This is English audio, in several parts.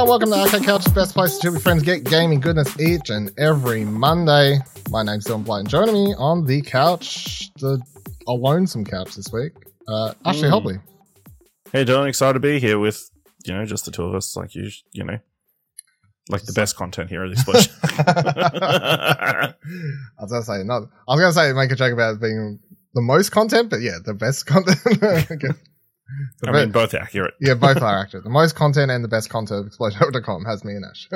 Hello, welcome to Arcade Couch's best place to with friends, get gaming goodness each and every Monday. My name's Dylan Blight, and joining me on the couch, the a lonesome couch this week, uh, Ashley Mm. Hobley. Hey, Dylan, excited to be here with you know just the two of us, like you, you know, like the best content here at Explosion. I was gonna say not. I was gonna say make a joke about it being the most content, but yeah, the best content. The I be- mean, both accurate. yeah, both are accurate. The most content and the best content of explosion.com has me and Ash.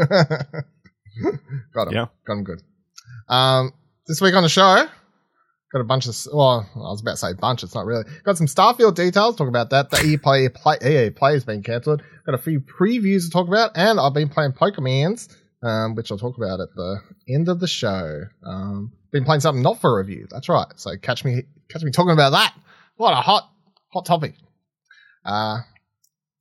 got him. Yeah. Got him good. Um, this week on the show, got a bunch of, well, I was about to say bunch, it's not really. Got some Starfield details, talk about that. The EA Play, play, EA Play has been cancelled. Got a few previews to talk about, and I've been playing Pokemons, um, which I'll talk about at the end of the show. Um, been playing something not for review, that's right. So catch me, catch me talking about that. What a hot, hot topic. Uh,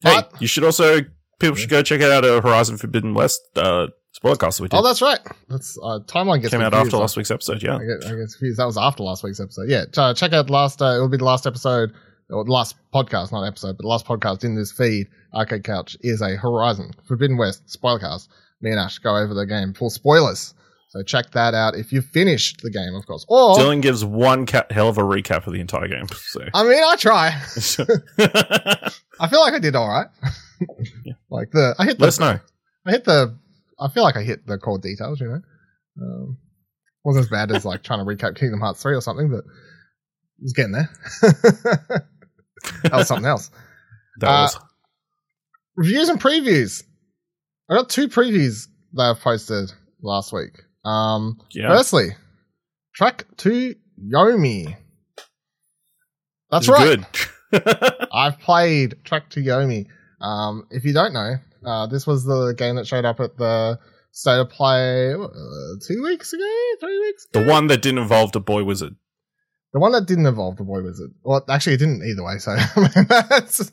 Hey, But- you should also people should go check out a Horizon Forbidden West uh, that we did. Oh, that's right. That's uh, timeline gets came out after last week's episode. Yeah, I get, I get confused. That was after last week's episode. Yeah, ch- check out last. Uh, it will be the last episode or the last podcast, not episode, but the last podcast in this feed. Arcade Couch is a Horizon Forbidden West spoiler cast. Me and Ash go over the game full spoilers. So check that out if you've finished the game, of course. Or Dylan gives one ca- hell of a recap of the entire game. So, I mean, I try. I feel like I did all right. Yeah. Like the I hit the let us know. I hit the. I feel like I hit the core details. You know, um, wasn't as bad as like trying to recap Kingdom Hearts three or something, but it was getting there. that was something else. That Uh, was Reviews and previews. I got two previews that I've posted last week. Um, yeah. firstly, Trek to Yomi. That's It's right. Good. I've played Trek to Yomi. Um, if you don't know, uh, this was the game that showed up at the state of play uh, two weeks ago, three weeks. the one that didn't involve the boy wizard. the one that didn't involve the boy wizard. Well, actually, it didn't either way. So, I mean, that's,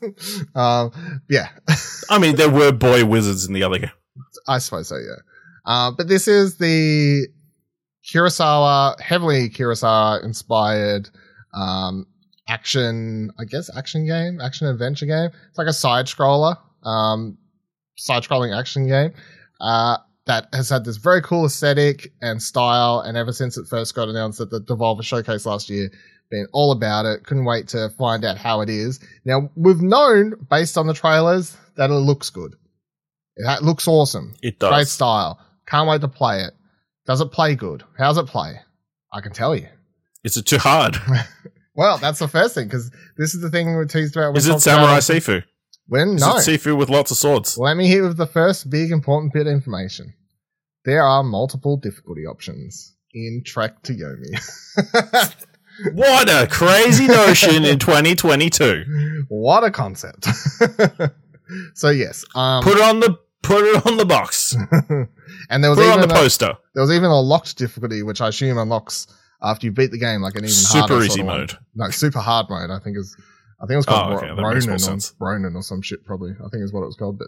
um, yeah, I mean, there were boy wizards in the other game. I suppose so. Yeah, uh, but this is the Kurosawa, heavily Kurosawa inspired um, action, I guess, action game, action adventure game. It's like a side scroller, um, side scrolling action game uh, that has had this very cool aesthetic and style. And ever since it first got announced at the Devolver Showcase last year, been all about it. Couldn't wait to find out how it is. Now, we've known based on the trailers that it looks good. It ha- looks awesome. It does. Great style. Can't wait to play it. Does it play good? How's it play? I can tell you. Is it too hard? Well, that's the first thing because this is the thing we teased about. Is it Samurai about- Sifu? When Is no. it Sifu with lots of swords? Let me hit with the first big important bit of information. There are multiple difficulty options in Trek to Yomi. What a crazy notion in 2022. what a concept. so yes, um, Put it on the put it on the box. And there was Put it on even the a, poster. there was even a locked difficulty, which I assume unlocks after you beat the game, like an even Super harder easy sort of one. mode. No, super hard mode. I think is. I think it was called Oh, okay, Ro- that makes more Ronin, or. Ronin or some shit. Probably, I think is what it was called. But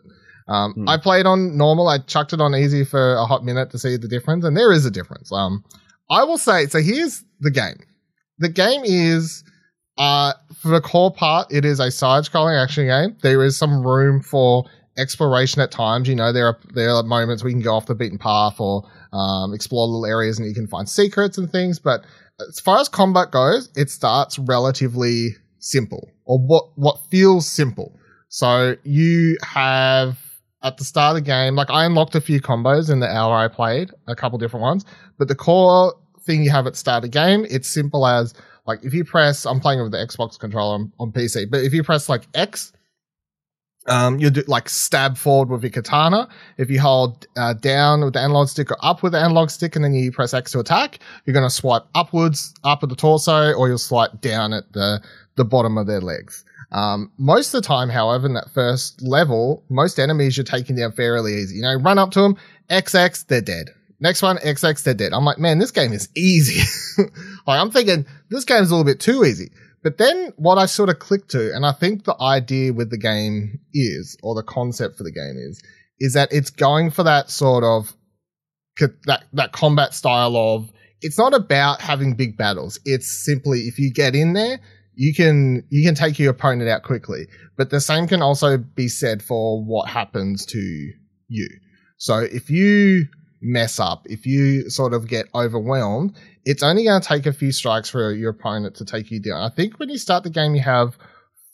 um, Hmm. I played on normal. I chucked it on easy for a hot minute to see the difference, and there is a difference. Um, I will say. So here's the game. The game is, uh, for the core part, it is a side-scrolling action game. There is some room for exploration at times. You know, there are there are moments we can go off the beaten path or um, explore little areas, and you can find secrets and things. But as far as combat goes, it starts relatively simple, or what what feels simple. So you have at the start of the game, like I unlocked a few combos in the hour I played, a couple different ones, but the core thing you have at start of game, it's simple as like if you press, I'm playing with the Xbox controller on, on PC, but if you press like X, um, you do like stab forward with your katana. If you hold uh, down with the analog stick or up with the analog stick, and then you press X to attack, you're going to swipe upwards up at the torso, or you'll swipe down at the the bottom of their legs. Um, most of the time, however, in that first level, most enemies you're taking down fairly easy. You know, run up to them, XX, they're dead. Next one, XX, they're dead. I'm like, man, this game is easy. like, I'm thinking this game's a little bit too easy. But then what I sort of clicked to, and I think the idea with the game is, or the concept for the game is, is that it's going for that sort of that that combat style of it's not about having big battles. It's simply if you get in there, you can you can take your opponent out quickly. But the same can also be said for what happens to you. So if you mess up, if you sort of get overwhelmed, it's only going to take a few strikes for your opponent to take you down. I think when you start the game, you have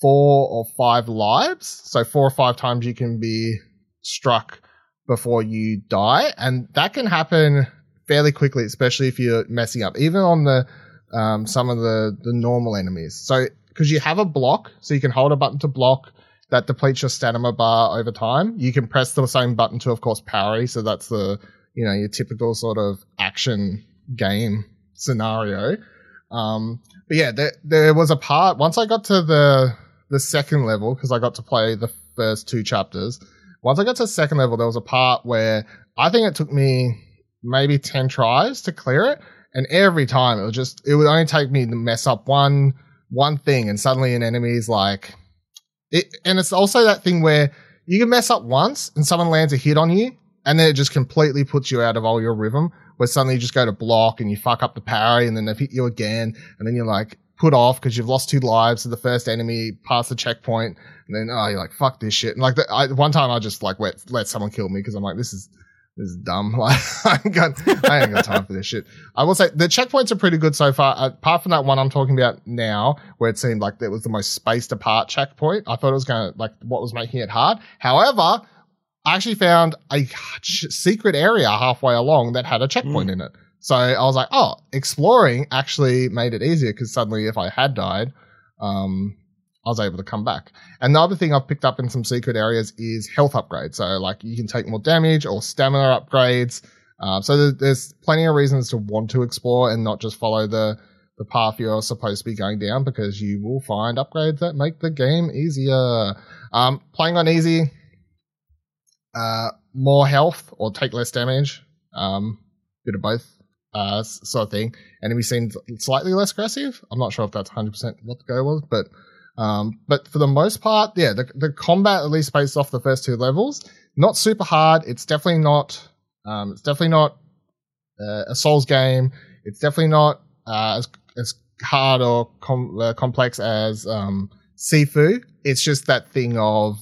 four or five lives. So four or five times you can be struck before you die. And that can happen fairly quickly, especially if you're messing up, even on the um, some of the, the normal enemies. So because you have a block, so you can hold a button to block that depletes your stamina bar over time. You can press the same button to, of course, parry. So that's the you know your typical sort of action game scenario. Um, but yeah, there, there was a part once I got to the the second level because I got to play the first two chapters. Once I got to the second level, there was a part where I think it took me maybe ten tries to clear it, and every time it was just it would only take me to mess up one one thing, and suddenly an enemy is like it. And it's also that thing where you can mess up once, and someone lands a hit on you, and then it just completely puts you out of all your rhythm. Where suddenly you just go to block and you fuck up the parry, and then they've hit you again, and then you're like put off because you've lost two lives to the first enemy past the checkpoint, and then oh you're like fuck this shit. And like the, I, one time I just like let let someone kill me because I'm like this is this is dumb. Like I ain't got I ain't got time for this shit. I will say the checkpoints are pretty good so far. Uh, apart from that one I'm talking about now, where it seemed like it was the most spaced apart checkpoint. I thought it was going to like what was making it hard. However, I actually found a secret area halfway along that had a checkpoint mm. in it. So I was like, oh, exploring actually made it easier because suddenly if I had died, um, I was able to come back. And the other thing I've picked up in some secret areas is health upgrades. So like you can take more damage or stamina upgrades. Uh, so there's plenty of reasons to want to explore and not just follow the the path you're supposed to be going down because you will find upgrades that make the game easier. Um, playing on easy, uh, more health or take less damage. Um, bit of both, uh, sort of thing. Enemy seemed slightly less aggressive. I'm not sure if that's 100% what the go was, but um, but for the most part, yeah, the, the combat at least based off the first two levels, not super hard. It's definitely not. Um, it's definitely not uh, a Souls game. It's definitely not uh, as as hard or com- uh, complex as um, Sifu. It's just that thing of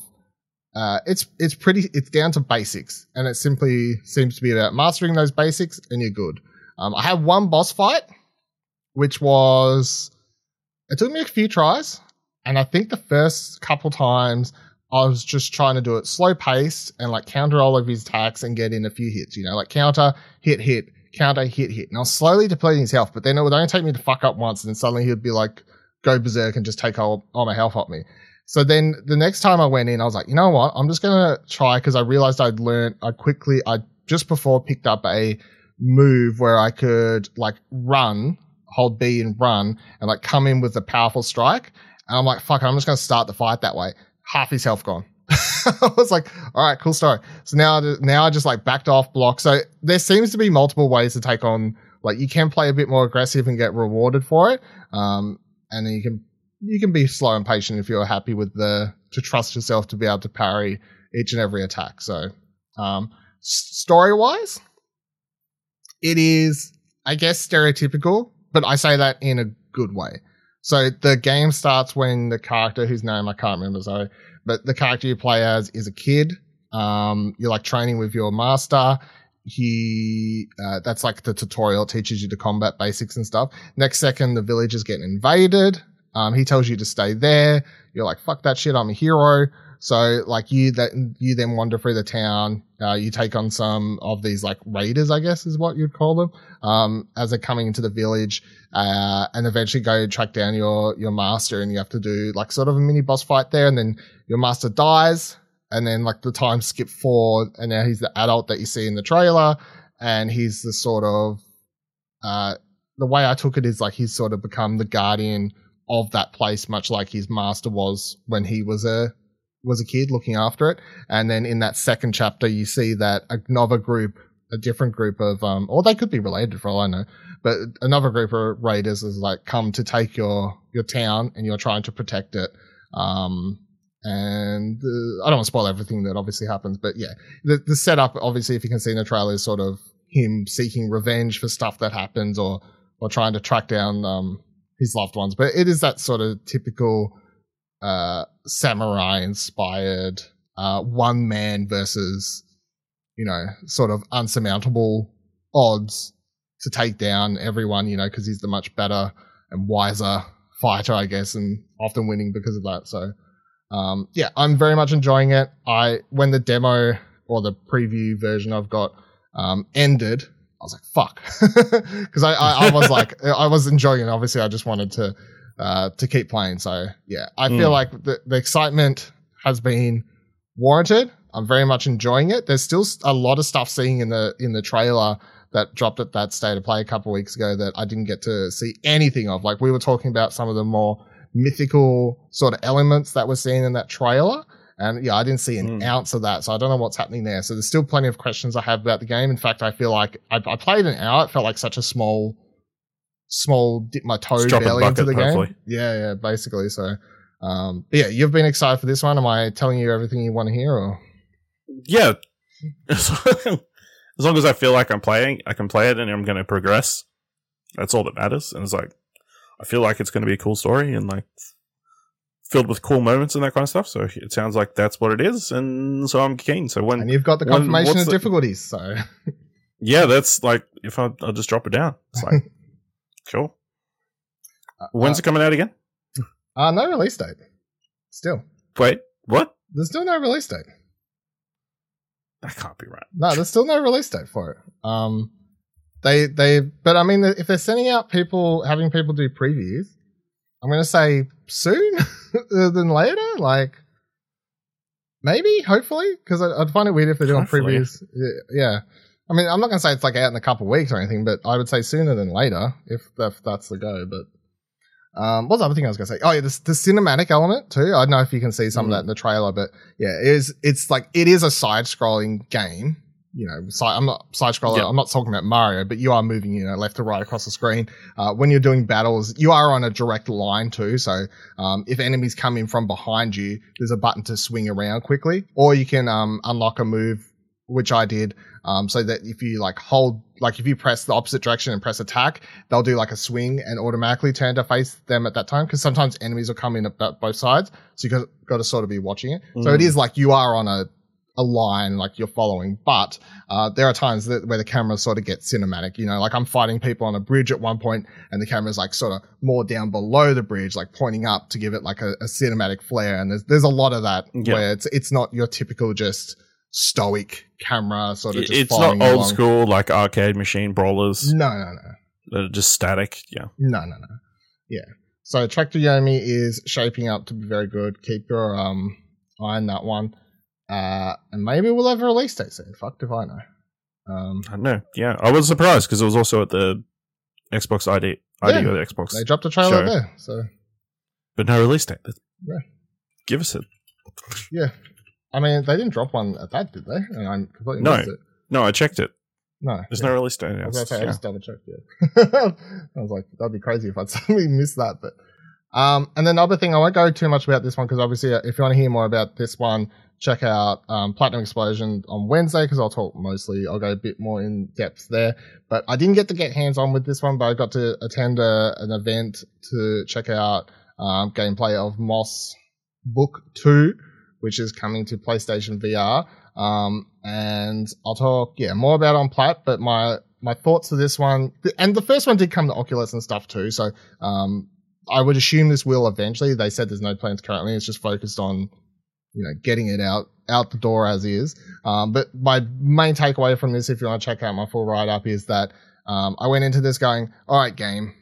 uh, it's it's pretty it's down to basics, and it simply seems to be about mastering those basics, and you're good. Um, I had one boss fight, which was it took me a few tries, and I think the first couple times I was just trying to do it slow paced and like counter all of his attacks and get in a few hits, you know, like counter, hit, hit, counter, hit, hit. And I was slowly depleting his health, but then it would only take me to fuck up once, and then suddenly he'd be like, go berserk and just take all, all my health off me. So then the next time I went in, I was like, you know what? I'm just gonna try because I realized I'd learned. I quickly, I just before picked up a move where I could like run, hold B and run, and like come in with a powerful strike. And I'm like, fuck, I'm just gonna start the fight that way. Half his health gone. I was like, all right, cool story. So now, now I just like backed off block. So there seems to be multiple ways to take on. Like you can play a bit more aggressive and get rewarded for it. Um, and then you can you can be slow and patient if you're happy with the to trust yourself to be able to parry each and every attack. So, um, story wise, it is, I guess, stereotypical, but I say that in a good way. So the game starts when the character whose name I can't remember, sorry, but the character you play as is a kid. Um, you're like training with your master. He, uh, that's like the tutorial teaches you the combat basics and stuff. Next second, the village is getting invaded. Um, he tells you to stay there. You're like, fuck that shit. I'm a hero. So like you that you then wander through the town. Uh, you take on some of these like raiders, I guess is what you'd call them, um, as they're coming into the village, uh, and eventually go track down your your master, and you have to do like sort of a mini boss fight there, and then your master dies, and then like the time skip forward, and now he's the adult that you see in the trailer, and he's the sort of uh, the way I took it is like he's sort of become the guardian of that place, much like his master was when he was a was a kid looking after it. And then in that second chapter, you see that another group, a different group of, um, or they could be related for all I know, but another group of raiders is like come to take your your town, and you're trying to protect it. Um, and uh, I don't want to spoil everything that obviously happens, but yeah, the, the setup, obviously, if you can see in the trailer, is sort of him seeking revenge for stuff that happens, or or trying to track down um, his loved ones. But it is that sort of typical uh, samurai inspired uh, one man versus you know, sort of unsurmountable odds to take down everyone, you know, because he's the much better and wiser fighter, I guess, and often winning because of that. So, um, yeah, I'm very much enjoying it. I when the demo or the preview version I've got um, ended, I was like, fuck, because I, I, I was like, I was enjoying it. Obviously, I just wanted to uh, to keep playing. So yeah, I feel Mm. like the, the excitement has been warranted. I'm very much enjoying it. There's still a lot of stuff seeing in the in the trailer that dropped at that state of play a couple of weeks ago that I didn't get to see anything of. Like we were talking about some of the more mythical sort of elements that were seen in that trailer. And yeah, I didn't see an Mm. ounce of that. So I don't know what's happening there. So there's still plenty of questions I have about the game. In fact, I feel like I, I played an hour. It felt like such a small, small dip my toe Just in the barely into the bucket, game. Yeah, yeah, basically. So, um, but yeah, you've been excited for this one. Am I telling you everything you want to hear or? Yeah. as long as I feel like I'm playing, I can play it and I'm going to progress. That's all that matters. And it's like, I feel like it's going to be a cool story and like filled with cool moments and that kind of stuff. So it sounds like that's what it is. And so I'm keen. So when, And you've got the confirmation what's of the- difficulties. So yeah, that's like, if I, I'll just drop it down. It's like, cool. When's uh, it coming out again? uh, no release date. Still, Wait, what? there's still no release date. That can't be right. No, there's still no release date for it. Um, they they, but I mean, if they're sending out people, having people do previews, I'm going to say soon than later. Like maybe, hopefully, because I'd find it weird if they're doing Hopefully. previews. Yeah, I mean, I'm not to say it's like out in a couple weeks or anything, but I would say sooner than later if, if that's the go. But um, what's the other thing I was to say? Oh yeah, the, the cinematic element too. I don't know if you can see some of Mm. that in the trailer, but yeah, it is. It's like it is a side-scrolling game. You know, side, I'm not side-scroller. Yeah. I'm not talking about Mario, but you are moving, you know, left to right across the screen. Uh, when you're doing battles, you are on a direct line too. So um, if enemies come in from behind you, there's a button to swing around quickly, or you can um, unlock a move, which I did, um, so that if you like hold, like if you press the opposite direction and press attack, they'll do like a swing and automatically turn to face them at that time. Because sometimes enemies will come in at both sides, so you got, got to sort of be watching it. So it Mm. like you are on a a line like you're following, but uh, there are times that where the camera sort of gets cinematic. You know, like I'm fighting people on a bridge at one point, and the camera's like sort of more down below the bridge, like pointing up to give it like a, a cinematic flair. And there's there's a lot of that Yeah. where it's it's not your typical just stoic camera sort of just it's not old along. school like arcade machine brawlers No, no, no. that are just static. Yeah. No, no, no. Yeah. So Trek to Yomi is shaping up to be very good. Keep your um eye on that one. Uh, and maybe we'll have a release date soon. Fucked if I know. Um, I don't know. Yeah. I was surprised because it was also at the Xbox ID, ID Yeah. or the Xbox, they dropped a trailer Sure. there, so but no release date. Yeah. Give us it. yeah. I mean, they didn't drop one at that, did they? And I completely No. missed it. No, I checked it. No, There's yeah. no release date. I was, announced. gonna say, I Yeah. just double checked. Yeah, I was like, that'd be crazy if I'd suddenly missed that. But um, and then the other thing, I won't go too much about this one because obviously, uh, if you want to hear more about this one, check out um, Platinum Explosion on Wednesday because I'll talk mostly. I'll go a bit more in depth there. But I didn't get to get hands on with this one, but I got to attend a, an event to check out um, gameplay of Moss Book Two, which is coming to PlayStation VR. Um, and I'll talk, yeah, more about on Plat, but my, my thoughts of this one, and the first one did come to Oculus and stuff too. So, um, I would assume this will eventually. They said there's no plans currently. It's just focused on, you know, getting it out, out the door as is. Um, but my main takeaway from this, if you want to check out my full write up, is that, um, I went into this going, all right, game,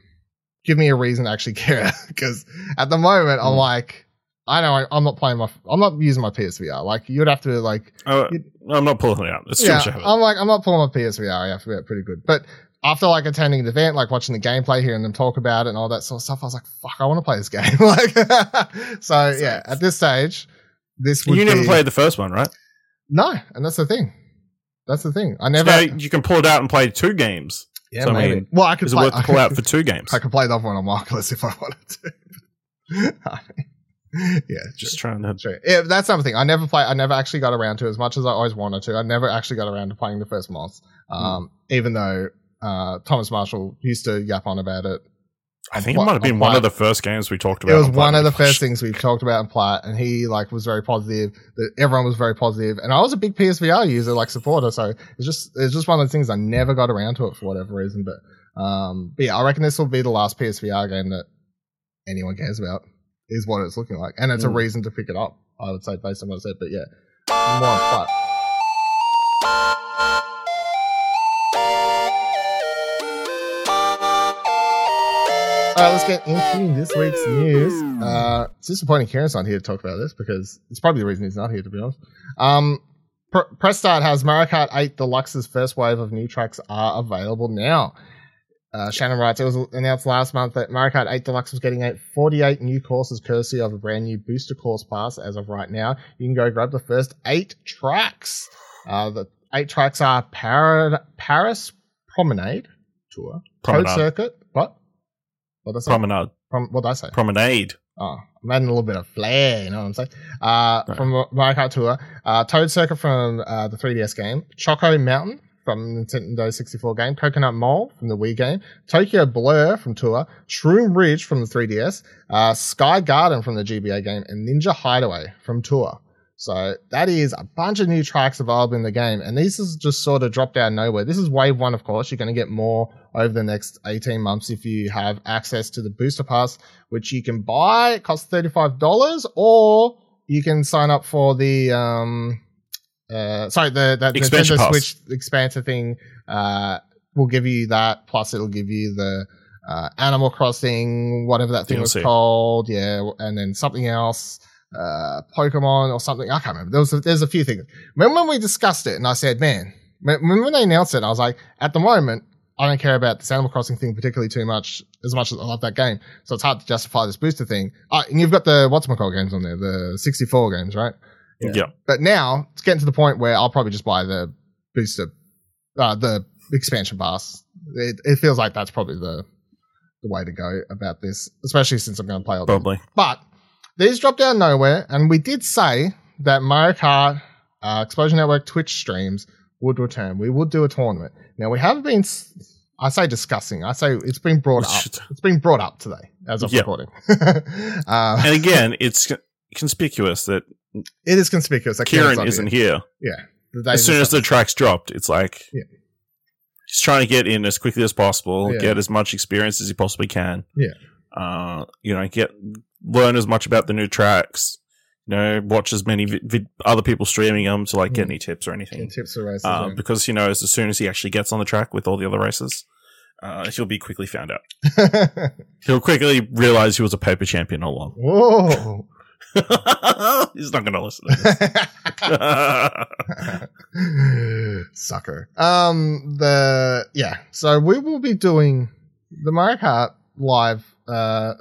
give me a reason to actually care. Cause at the moment, I'm Mm. like, I know I'm not playing my, I'm not using my PSVR. Like you'd have to like, You- I'm not pulling it out. It's yeah. I'm like, I'm not pulling my PSVR. I have to be pretty good. But after like attending the event, like watching the gameplay, hearing them talk about it and all that sort of stuff, I was like, fuck, I want to play this game. like, so yeah, at this stage, this would you never be- played the first one, right? No, and that's the thing. That's the thing. I never. Now you can pull it out and play two games. yeah, so, I maybe. mean, well, I could Is it play. worth to pull out for two games? I could play the other one on Oculus if I wanted to. I mean, yeah, Just trying to. True. Yeah, that's something. I never play. I never actually got around to as much as I always wanted to. I never actually got around to playing the first Moss, um, even though uh, Thomas Marshall used to yap on about it I think it might have been one of the first games we talked about. It was on one of the first things we talked about in Plat, and he like was very positive. That everyone was very positive, and I was a big PSVR user, like supporter. So it's just it's just one of the things I never got around to it for whatever reason. But um, but yeah, I reckon this will be the last PSVR game that anyone cares about. Is what it's looking like, and it's a Mm. reason to pick it up. I would say based on what I said, but yeah, more on Plat. Right, let's get into this week's news. Uh, it's disappointing Kieran's not here to talk about this because it's probably the reason he's not here, to be honest. Um, Pre- Press Start has Mario Kart 8 Deluxe's first wave of new tracks are available now. Uh, Shannon writes, it was announced last month that Mario Kart 8 Deluxe was getting out 48 new courses courtesy of a brand new booster course pass as of right now. You can go grab the first eight tracks. Uh, the eight tracks are Par- Paris Promenade Tour, Code Circuit, what? What did I say? Promenade. Prom- what did I say? Promenade. Oh, I'm adding a little bit of flair, you know what I'm saying? Uh, Right. From Mario Kart Tour, uh, Toad Circuit from uh, the 3DS game, Choco Mountain from Nintendo 64 game, Coconut Mall from the Wii game, Tokyo Blur from Tour, Shroom Ridge from the 3DS, uh, Sky Garden from the GBA game, and Ninja Hideaway from Tour. So that is a bunch of new tracks available in the game, and these is just sort of dropped out of nowhere. This is wave one, of course. You're going to get more over the next 18 months if you have access to the booster pass, which you can buy. It costs $35, or you can sign up for the um uh sorry, the the, Expansion Nintendo. Switch expansion thing uh will give you that, plus it'll give you the uh, Animal Crossing, whatever that thing was called, yeah, and then something else, uh, Pokemon or something. I can't remember. There was a, there's a few things. Remember when we discussed it, and I said, man, when when they announced it, I was like, at the moment, I don't care about this Animal Crossing thing particularly too much, as much as I love that game. So it's hard to justify this booster thing. Uh, and you've got the whatchamacallit games on there, the 64 games, right? Yeah. Yeah. But now it's getting to the point where I'll probably just buy the booster, uh, the expansion pass. It, it feels like that's probably the the way to go about this, especially since I'm going to play all the Probably. but these dropped out of nowhere, and we did say that Mario Kart uh, Explosion Network Twitch streams would return. We would do a tournament. Now we haven't been. I say discussing. I say it's been brought up. Should- It's been brought up today as of recording. uh, And again, it's conspicuous that it is conspicuous. that Kieran isn't here. Yeah. As soon as the track's dropped, it's like Yeah. he's trying to get in as quickly as possible, Yeah. get as much experience as he possibly can. Yeah. Uh, you know, get learn as much about the new tracks. You know, watch as many vi- vid- other people streaming them to like get Mm. any tips or anything. Any tips for races. Uh, yeah. because he knows as soon as he actually gets on the track with all the other races, uh, he'll be quickly found out. He'll quickly realize he was a paper champion all along. Whoa. He's not going to listen to this. Sucker. Um, the yeah. So we will be doing the Mario Kart live uh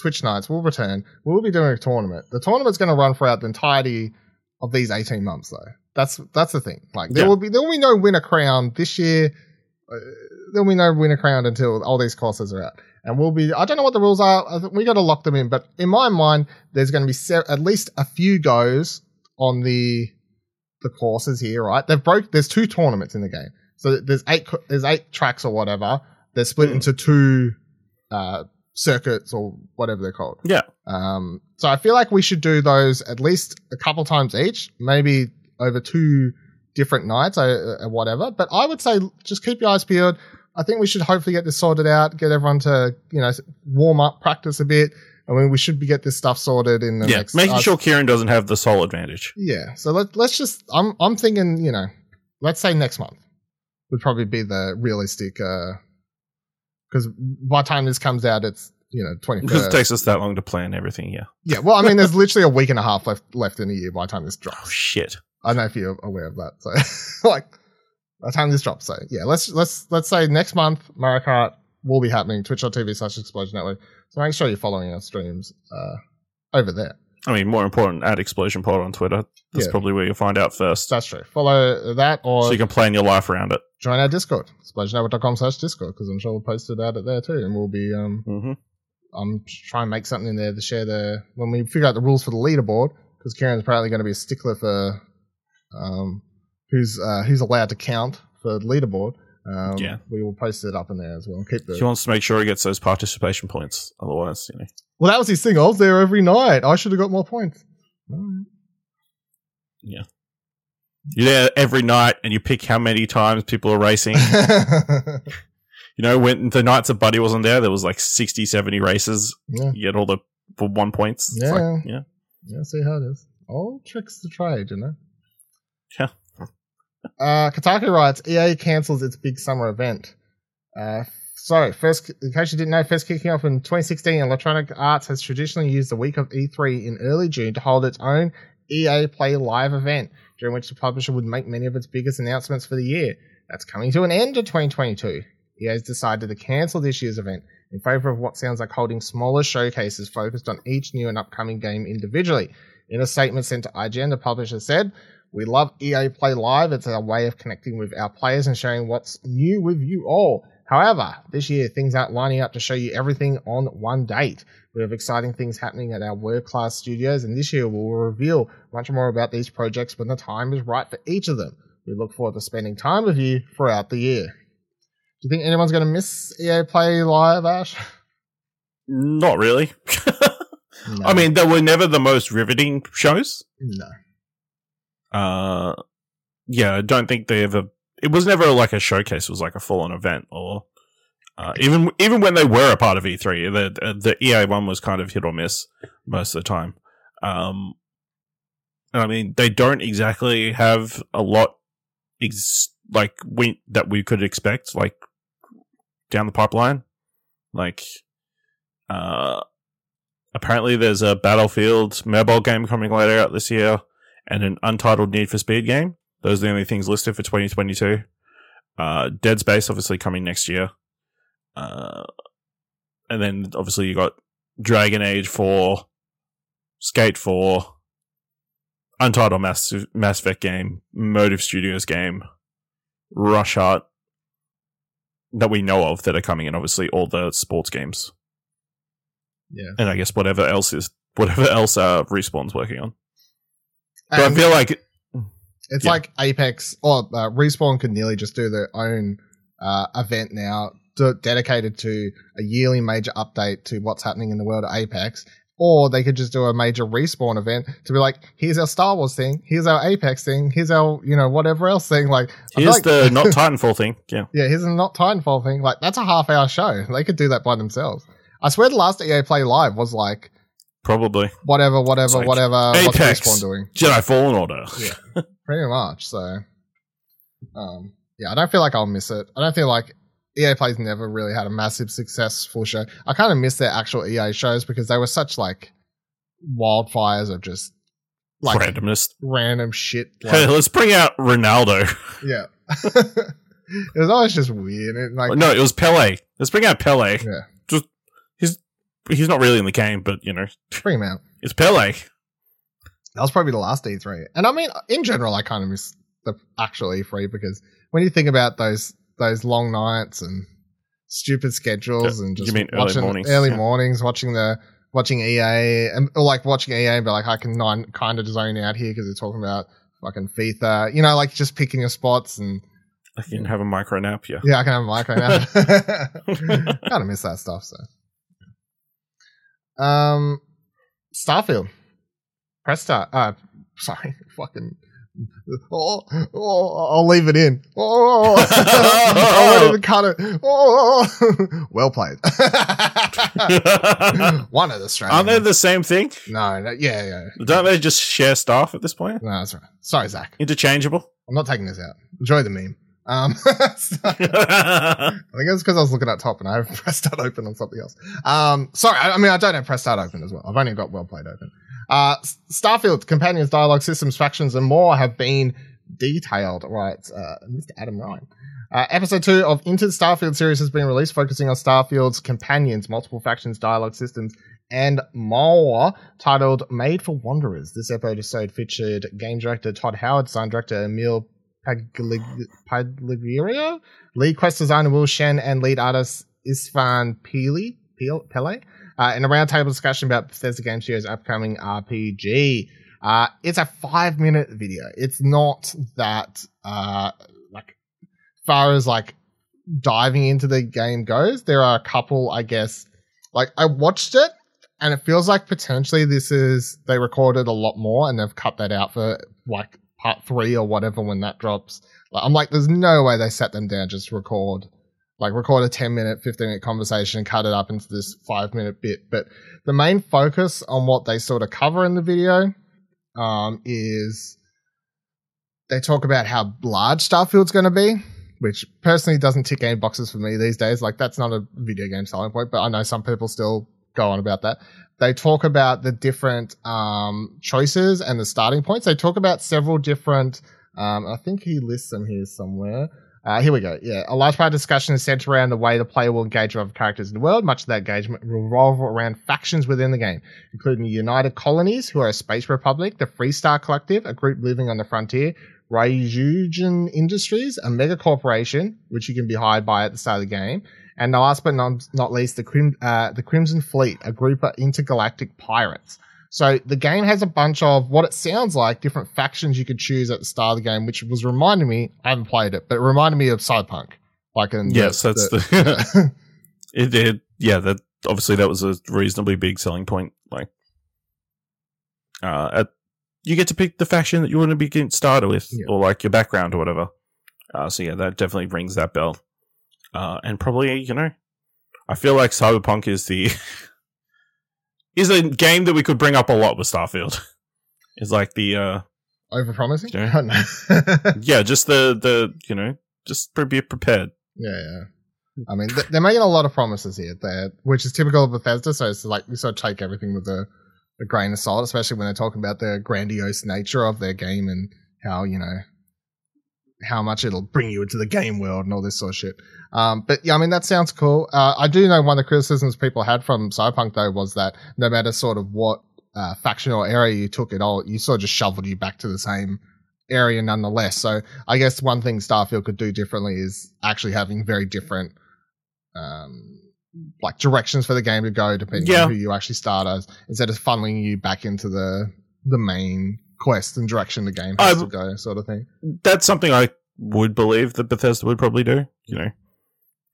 Twitch nights. Will return. We'll be doing a tournament. The tournament's going to run throughout the entirety of these eighteen months, though. That's that's the thing. Like there Yeah. will be there will be no winner crown this year. Uh, there will be no winner crown until all these courses are out. And we'll be, I don't know what the rules are. We got to lock them in. But in my mind, there's going to be se- at least a few goes on the the courses here, right? They've broke. There's two tournaments in the game, so there's eight. There's eight tracks or whatever. They're split Hmm. into two uh, circuits or whatever they're called. Yeah. Um, so I feel like we should do those at least a couple times each, maybe over two different nights or, or whatever. But I would say just keep your eyes peeled. I think we should hopefully get this sorted out, get everyone to you know warm up, practice a bit. I mean, we should be get this stuff sorted in the yeah, next. making uh, sure Kieran doesn't have the sole advantage. yeah. So let let's just. I'm I'm thinking. You know, let's say next month would probably be the realistic. Because by the time this comes out, it's you know twenty Because it takes us that long to plan everything. Yeah. Yeah. Well, I mean, there's literally a week and a half left left in a year by the time this Oh drops. shit. I don't know if you're aware of that. So like by the time this drops. So yeah, let's let's let's say next month Mario Kart will be happening. Twitch.tv slash Explosion Network. So make sure you're following our streams uh, over there. I mean, more important, add Explosion Pod on Twitter. That's Yeah. probably where you'll find out first. That's true. Follow that or So you can plan your life around it. join our Discord, explosionnetwork.com slash Discord, because I'm sure we'll post it out it there too. And we'll be, um, hmm I'm trying to make something in there to share the, when we figure out the rules for the leaderboard, because Kieran's apparently going to be a stickler for, um, who's, uh, who's allowed to count for the leaderboard. Um, Yeah. we will post it up in there as well. Keep the He wants to make sure he gets those participation points. Otherwise, you know. Well, that was his thing. I was there every night. I should have got more points. Yeah, You're there every night and you pick how many times people are racing. you know, when the nights that Buddy wasn't there, there was like 60, 70 races. yeah, You get all the for one points. Yeah. like, yeah. yeah. See how it is. All tricks to trade, you know. Yeah. Uh, Kotaku writes EA cancels its big summer event. Uh, so, first, in case you didn't know, first kicking off in 2016, Electronic Arts has traditionally used the week of E3 in early June to hold its own EA Play Live event, during which the publisher would make many of its biggest announcements for the year. That's coming to an end in 2022. EA has decided to cancel this year's event in favor of what sounds like holding smaller showcases focused on each new and upcoming game individually. In a statement sent to IGN, the publisher said, We love EA Play Live. It's our way of connecting with our players and sharing what's new with you all. However, this year things aren't lining up to show you everything on one date. We have exciting things happening at our world class studios, and this year we'll reveal much more about these projects when the time is right for each of them. We look forward to spending time with you throughout the year. Do you think anyone's going to miss EA Play Live, Ash? Not really. No. I mean, they were never the most riveting shows. no. Uh, yeah, I don't think they ever. It was never like a showcase. It was like a full on event, or uh, even even when they were a part of E3, the the EA one was kind of hit or miss most of the time. Um, I mean, they don't exactly have a lot, ex- like we that we could expect, like down the pipeline. Like, uh, apparently there's a Battlefield mobile game coming later out this year and an untitled Need for Speed game. Those are the only things listed for 2022. Uh, Dead Space obviously coming next year. Uh, and then obviously you got Dragon Age 4, Skate 4, Untitled Mass, Mass Effect game, Motive Studios game, Rush Art that we know of that are coming in, obviously all the sports games. Yeah. And I guess whatever else is, whatever else uh, Respawn's working on. So And I feel like it's yeah. like Apex or uh, Respawn could nearly just do their own uh, event now to, dedicated to a yearly major update to what's happening in the world of Apex. Or they could just do a major respawn event to be like, here's our Star Wars thing, here's our Apex thing, here's our, you know, whatever else thing. Like, here's like- the not Titanfall thing. Yeah. yeah, here's the not Titanfall thing. Like, that's a half hour show. They could do that by themselves. I swear the last EA Play Live was like, Probably. whatever, whatever, like whatever, Apex. what's Respawn doing? Jedi Fallen Order. Yeah. pretty much. So, um, yeah, I don't feel like I'll miss it. I don't feel like EA Play's never really had a massive successful show. I kind of miss their actual EA shows because they were such like wildfires of just like Randomness. random shit. Hey, let's bring out Ronaldo. yeah, it was always just weird. It, like, no, it was Pele. Let's bring out Pele. Yeah. Just he's he's not really in the game, but you know, bring 'em out. it's Pele. That was probably the last E3. And I mean, in general, I kind of miss the actual E3 because when you think about those those long nights and stupid schedules and you just mean early watching mornings, early yeah. mornings, watching the watching EA and or like watching EA and be like, I can kind of zone out here because they're talking about fucking FIFA, you know, like just picking your spots and I can have a micro nap. Yeah. yeah, I can have a micro nap. kind of miss that stuff. So, um, Starfield, press start. Uh, sorry, fucking. Oh, oh, I'll leave it in. Oh, I won't even cut it. Oh, well played. One of the Australian. Aren't they the same thing? no, no, yeah, yeah. Don't they just share stuff at this point? No, that's right. Sorry, Zach. Interchangeable. I'm not taking this out. Enjoy the meme. Um, so- I think it's because I was looking at top and I have press start open on something else. Um, sorry, I, I mean I don't have press start open as well. I've only got well played open. Uh, Starfield companions, dialogue systems, factions, and more have been detailed. Right, uh, Mr. Adam Ryan. Uh, episode two of Into the Starfield series has been released, focusing on Starfield's companions, multiple factions, dialogue systems, and more. Titled "Made for Wanderers." This episode featured game director Todd Howard, sound director Emil Pagli- Pagliarulo, lead quest designer Will Shen, and lead artist Istvan Pely, Pely uh, in a roundtable discussion about Bethesda Game Studio's upcoming RPG. Uh, it's a five minute video. It's not that, uh, like, far as like diving into the game goes, there are a couple, I guess, like I watched it and it feels like potentially this is they recorded a lot more and they've cut that out for like part three or whatever when that drops. Like, I'm like, there's no way they sat them down just record like record a 10 minute 15 minute conversation and cut it up into this five minute bit. But the main focus on what they sort of cover in the video um, is they talk about how large starfield's going to be which personally doesn't tick any boxes for me these days. Like that's not a video game selling point but i know some people still go on about that. They talk about the different um, choices and the starting points. They talk about several different um, i think he lists them here somewhere uh, here we go. Yeah, a large part of the discussion is centered around the way the player will engage with other characters in the world. Much of that engagement will revolve around factions within the game, including the United Colonies, who are a space republic, the Freestar Collective, a group living on the frontier, Ryujin Industries, a mega corporation, which you can be hired by at the start of the game, and last but not, not least, the, Crim- uh, the Crimson Fleet, a group of intergalactic pirates. So the game has a bunch of what it sounds like different factions you could choose at the start of the game, which was reminding me. I haven't played it, but it reminded me of Cyberpunk. Like in yes, the, that's the, the it did. Yeah, that obviously that was a reasonably big selling point. Like, uh, at, you get to pick the faction that you want to be getting started with, yeah. or like your background or whatever. Uh, so yeah, that definitely rings that bell. Uh, and probably you know, I feel like Cyberpunk is the is a game that we could bring up a lot with Starfield. Is like the uh over promising. You know, yeah, just the the you know just be prepared. Yeah, yeah. I mean, they're making a lot of promises here, which is typical of Bethesda. So it's like we sort of take everything with a, a grain of salt, especially when they're talking about the grandiose nature of their game and how you know how much it'll bring you into the game world and all this sort of shit. Um, but yeah, I mean, that sounds cool. Uh, I do know one of the criticisms people had from Cyberpunk though was that no matter sort of what uh, faction or area you took it all, you sort of just shoveled you back to the same area nonetheless. So I guess one thing Starfield could do differently is actually having very different, um, like directions for the game to go depending yeah. on who you actually start as, instead of funneling you back into the the main quest and direction the game has I, to go, sort of thing. That's something I would believe that Bethesda would probably do. You know,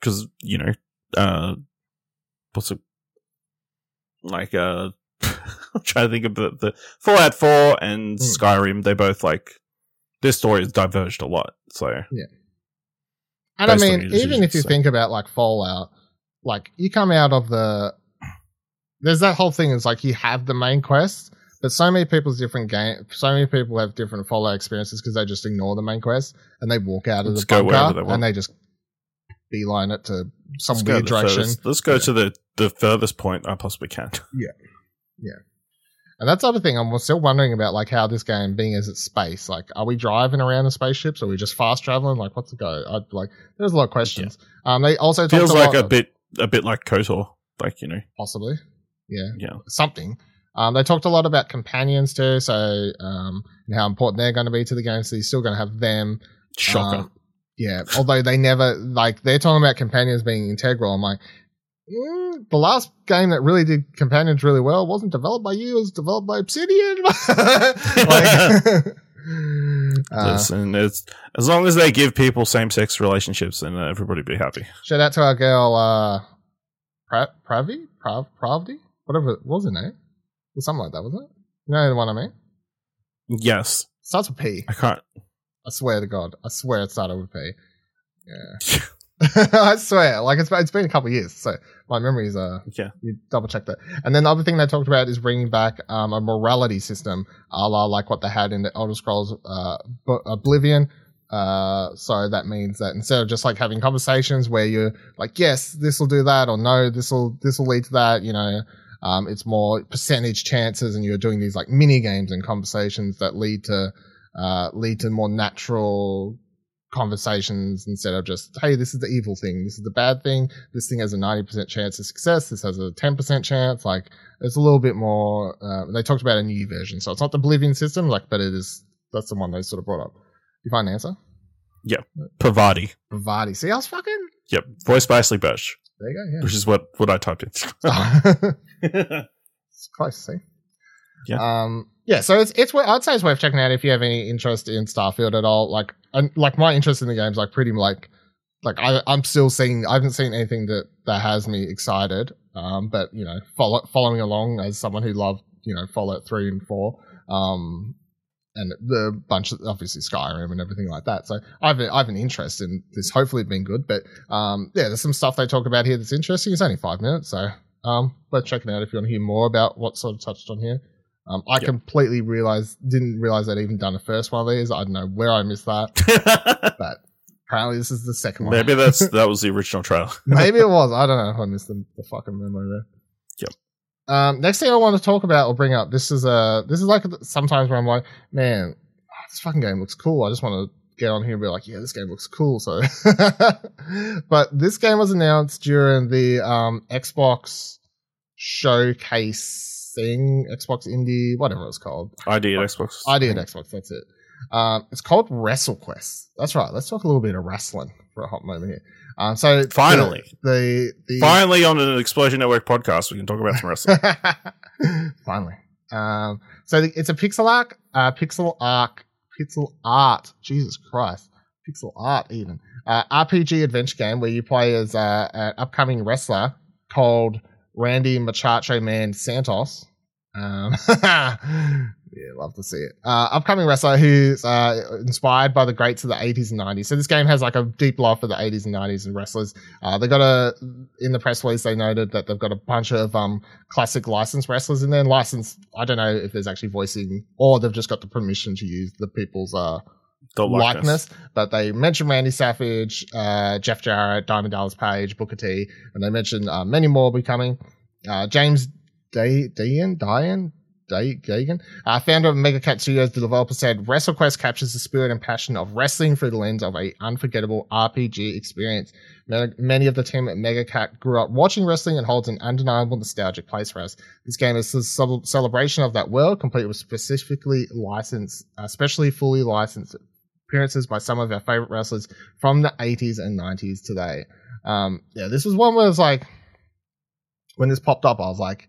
because you know, uh, what's it like? Uh, I'm trying to think of the, the Fallout Four and mm. Skyrim. They both like their stories diverged a lot. So yeah, and I mean, even if you so. think about like Fallout, like you come out of the there's that whole thing is like you have the main quest but so many people's different game, so many people have different Fallout experiences because they just ignore the main quest and they walk out of Let's the bunker and they just beeline it to some Let's weird direction. Furthest. Let's go yeah. to the the furthest point I possibly can. Yeah, yeah. And that's the other thing I'm still wondering about, like how this game, being as it's space, like are we driving around in spaceships? Or are we just fast traveling? Like what's the go? I'd like there's a lot of questions. Yeah. Um, they also feels a like a bit a bit like Kotor, like you know, possibly, yeah, yeah, something. Um, they talked a lot about companions too, so um, and how important they're going to be to the game. So you're still going to have them. Shocker. Um, yeah, although they never like they're talking about companions being integral. I'm like, mm, the last game that really did companions really well wasn't developed by you; it was developed by Obsidian. like, uh, Listen, it's as long as they give people same-sex relationships, then everybody be happy. Shout out to our girl, uh, pra- Pravi, Prav, Pravdi, whatever. What was her name? Something like that, wasn't it? You know the one I mean? Yes. Starts with P. I can't. I swear to God, I swear it started with P. Yeah. I swear, like it's it's been a couple years, so my memory is uh yeah. You double check that, and then the other thing they talked about is bringing back um a morality system, a la like what they had in the Elder Scrolls uh Oblivion. Uh, so that means that instead of just like having conversations where you're like, yes, this will do that, or no, this will this will lead to that, you know, um, it's more percentage chances, and you're doing these like mini games and conversations that lead to uh, lead to more natural conversations instead of just hey this is the evil thing. This is the bad thing. This thing has a 90% chance of success. This has a 10% chance. Like it's a little bit more uh, they talked about a new version. So it's not the Oblivion system like but it is that's the one they sort of brought up. You find an answer? Yeah, Parvati Parvati see I was fucking yep. Voiced by Ashly Burch there you go yeah. Which is what what I typed in it's close, see. Yeah. Um, yeah, so it's it's I'd say it's worth checking out if you have any interest in Starfield at all. Like, and like my interest in the game's like pretty like like I, I'm still seeing. I haven't seen anything that that has me excited. Um, but you know, follow, following along as someone who loved you know Fallout three and four. Um, and the bunch of obviously Skyrim and everything like that. So I've I have an interest in this. Hopefully, being good. But um, yeah, there's some stuff they talk about here that's interesting. It's only five minutes, so um, worth checking out if you want to hear more about what's sort of touched on here. Um, I Yep. completely realized didn't realize I'd even done the first one of these. I don't know where I missed that, but apparently this is the second one. Maybe that's that was the original trailer. Maybe it was. I don't know if I missed the, the fucking memo there. Yep. Um, next thing I want to talk about or bring up, this is a this is like sometimes where I'm like, man, this fucking game looks cool. I just want to get on here and be like, yeah, this game looks cool. So, but this game was announced during the um, Xbox showcase thing, Xbox Indie, whatever it's called. ID at Xbox. ID at Xbox, that's it. Um, it's called WrestleQuest. That's right. Let's talk a little bit of wrestling for a hot moment here. Um, so Finally. the the, Finally, on an Explosion Network podcast, we can talk about some wrestling. finally. Um, so the, it's a pixel arc, uh, pixel art, pixel art. Jesus Christ, pixel art even. Uh, RPG adventure game where you play as uh, an upcoming wrestler called Randy Muchacho Man Santos. Um, yeah, love to see it. Uh, upcoming wrestler who's uh, inspired by the greats of the 80s and 90s. So this game has like a deep love for the 80s and 90s and wrestlers. Uh, they got a in the press release they noted that they've got a bunch of um, classic licensed wrestlers in there. And licensed, I don't know if there's actually voicing or they've just got the permission to use the people's uh, The likeness. But they mentioned Randy Savage, uh, Jeff Jarrett, Diamond Dallas Page, Booker T, and they mentioned uh, many more will be coming. Uh, James Day- Dayan, Diane, Day- Gagan, uh, founder of Mega Cat Studios, the developer said, WrestleQuest captures the spirit and passion of wrestling through the lens of a unforgettable RPG experience. Many- of the team at Mega Cat grew up watching wrestling and holds an undeniable nostalgic place for us. This game is a celebration of that world, complete with specifically licensed, especially fully licensed appearances by some of our favorite wrestlers from the 80s and 90s today. Um, yeah, this was one where it's like, when this popped up, I was like,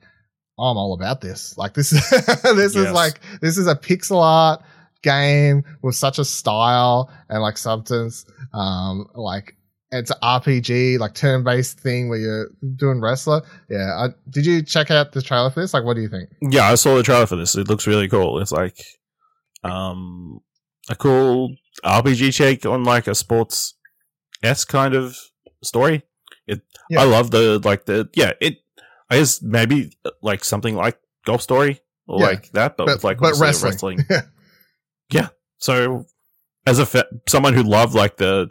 I'm all about this. Like this, is this is like, this is a pixel art game with such a style and like substance. Um, like it's an RPG, like turn-based thing where you're doing wrestler. Yeah. I, did you check out the trailer for this? Like, what do you think? Yeah, I saw the trailer for this. It looks really cool. It's like um a cool RPG take on like a sports s kind of story. It Yeah. I love the like the yeah, it I guess maybe uh, like something like Golf Story or Yeah. like that, but, But- with like but obviously wrestling. yeah. So as a fa- someone who loved like the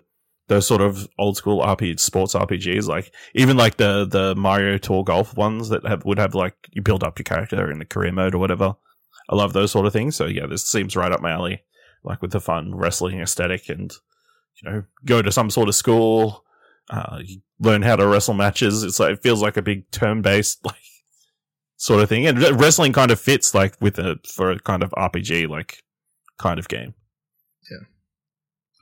those sort of old school RPG sports RPGs, like even like the the Mario Tour Golf ones that have would have like you build up your character in the career mode or whatever. I love those sort of things. So yeah, this seems right up my alley. Like with the fun wrestling aesthetic and you know go to some sort of school, uh, learn how to wrestle matches. It's like it feels like a big turn based like sort of thing, and wrestling kind of fits like with a for a kind of RPG like kind of game. Yeah,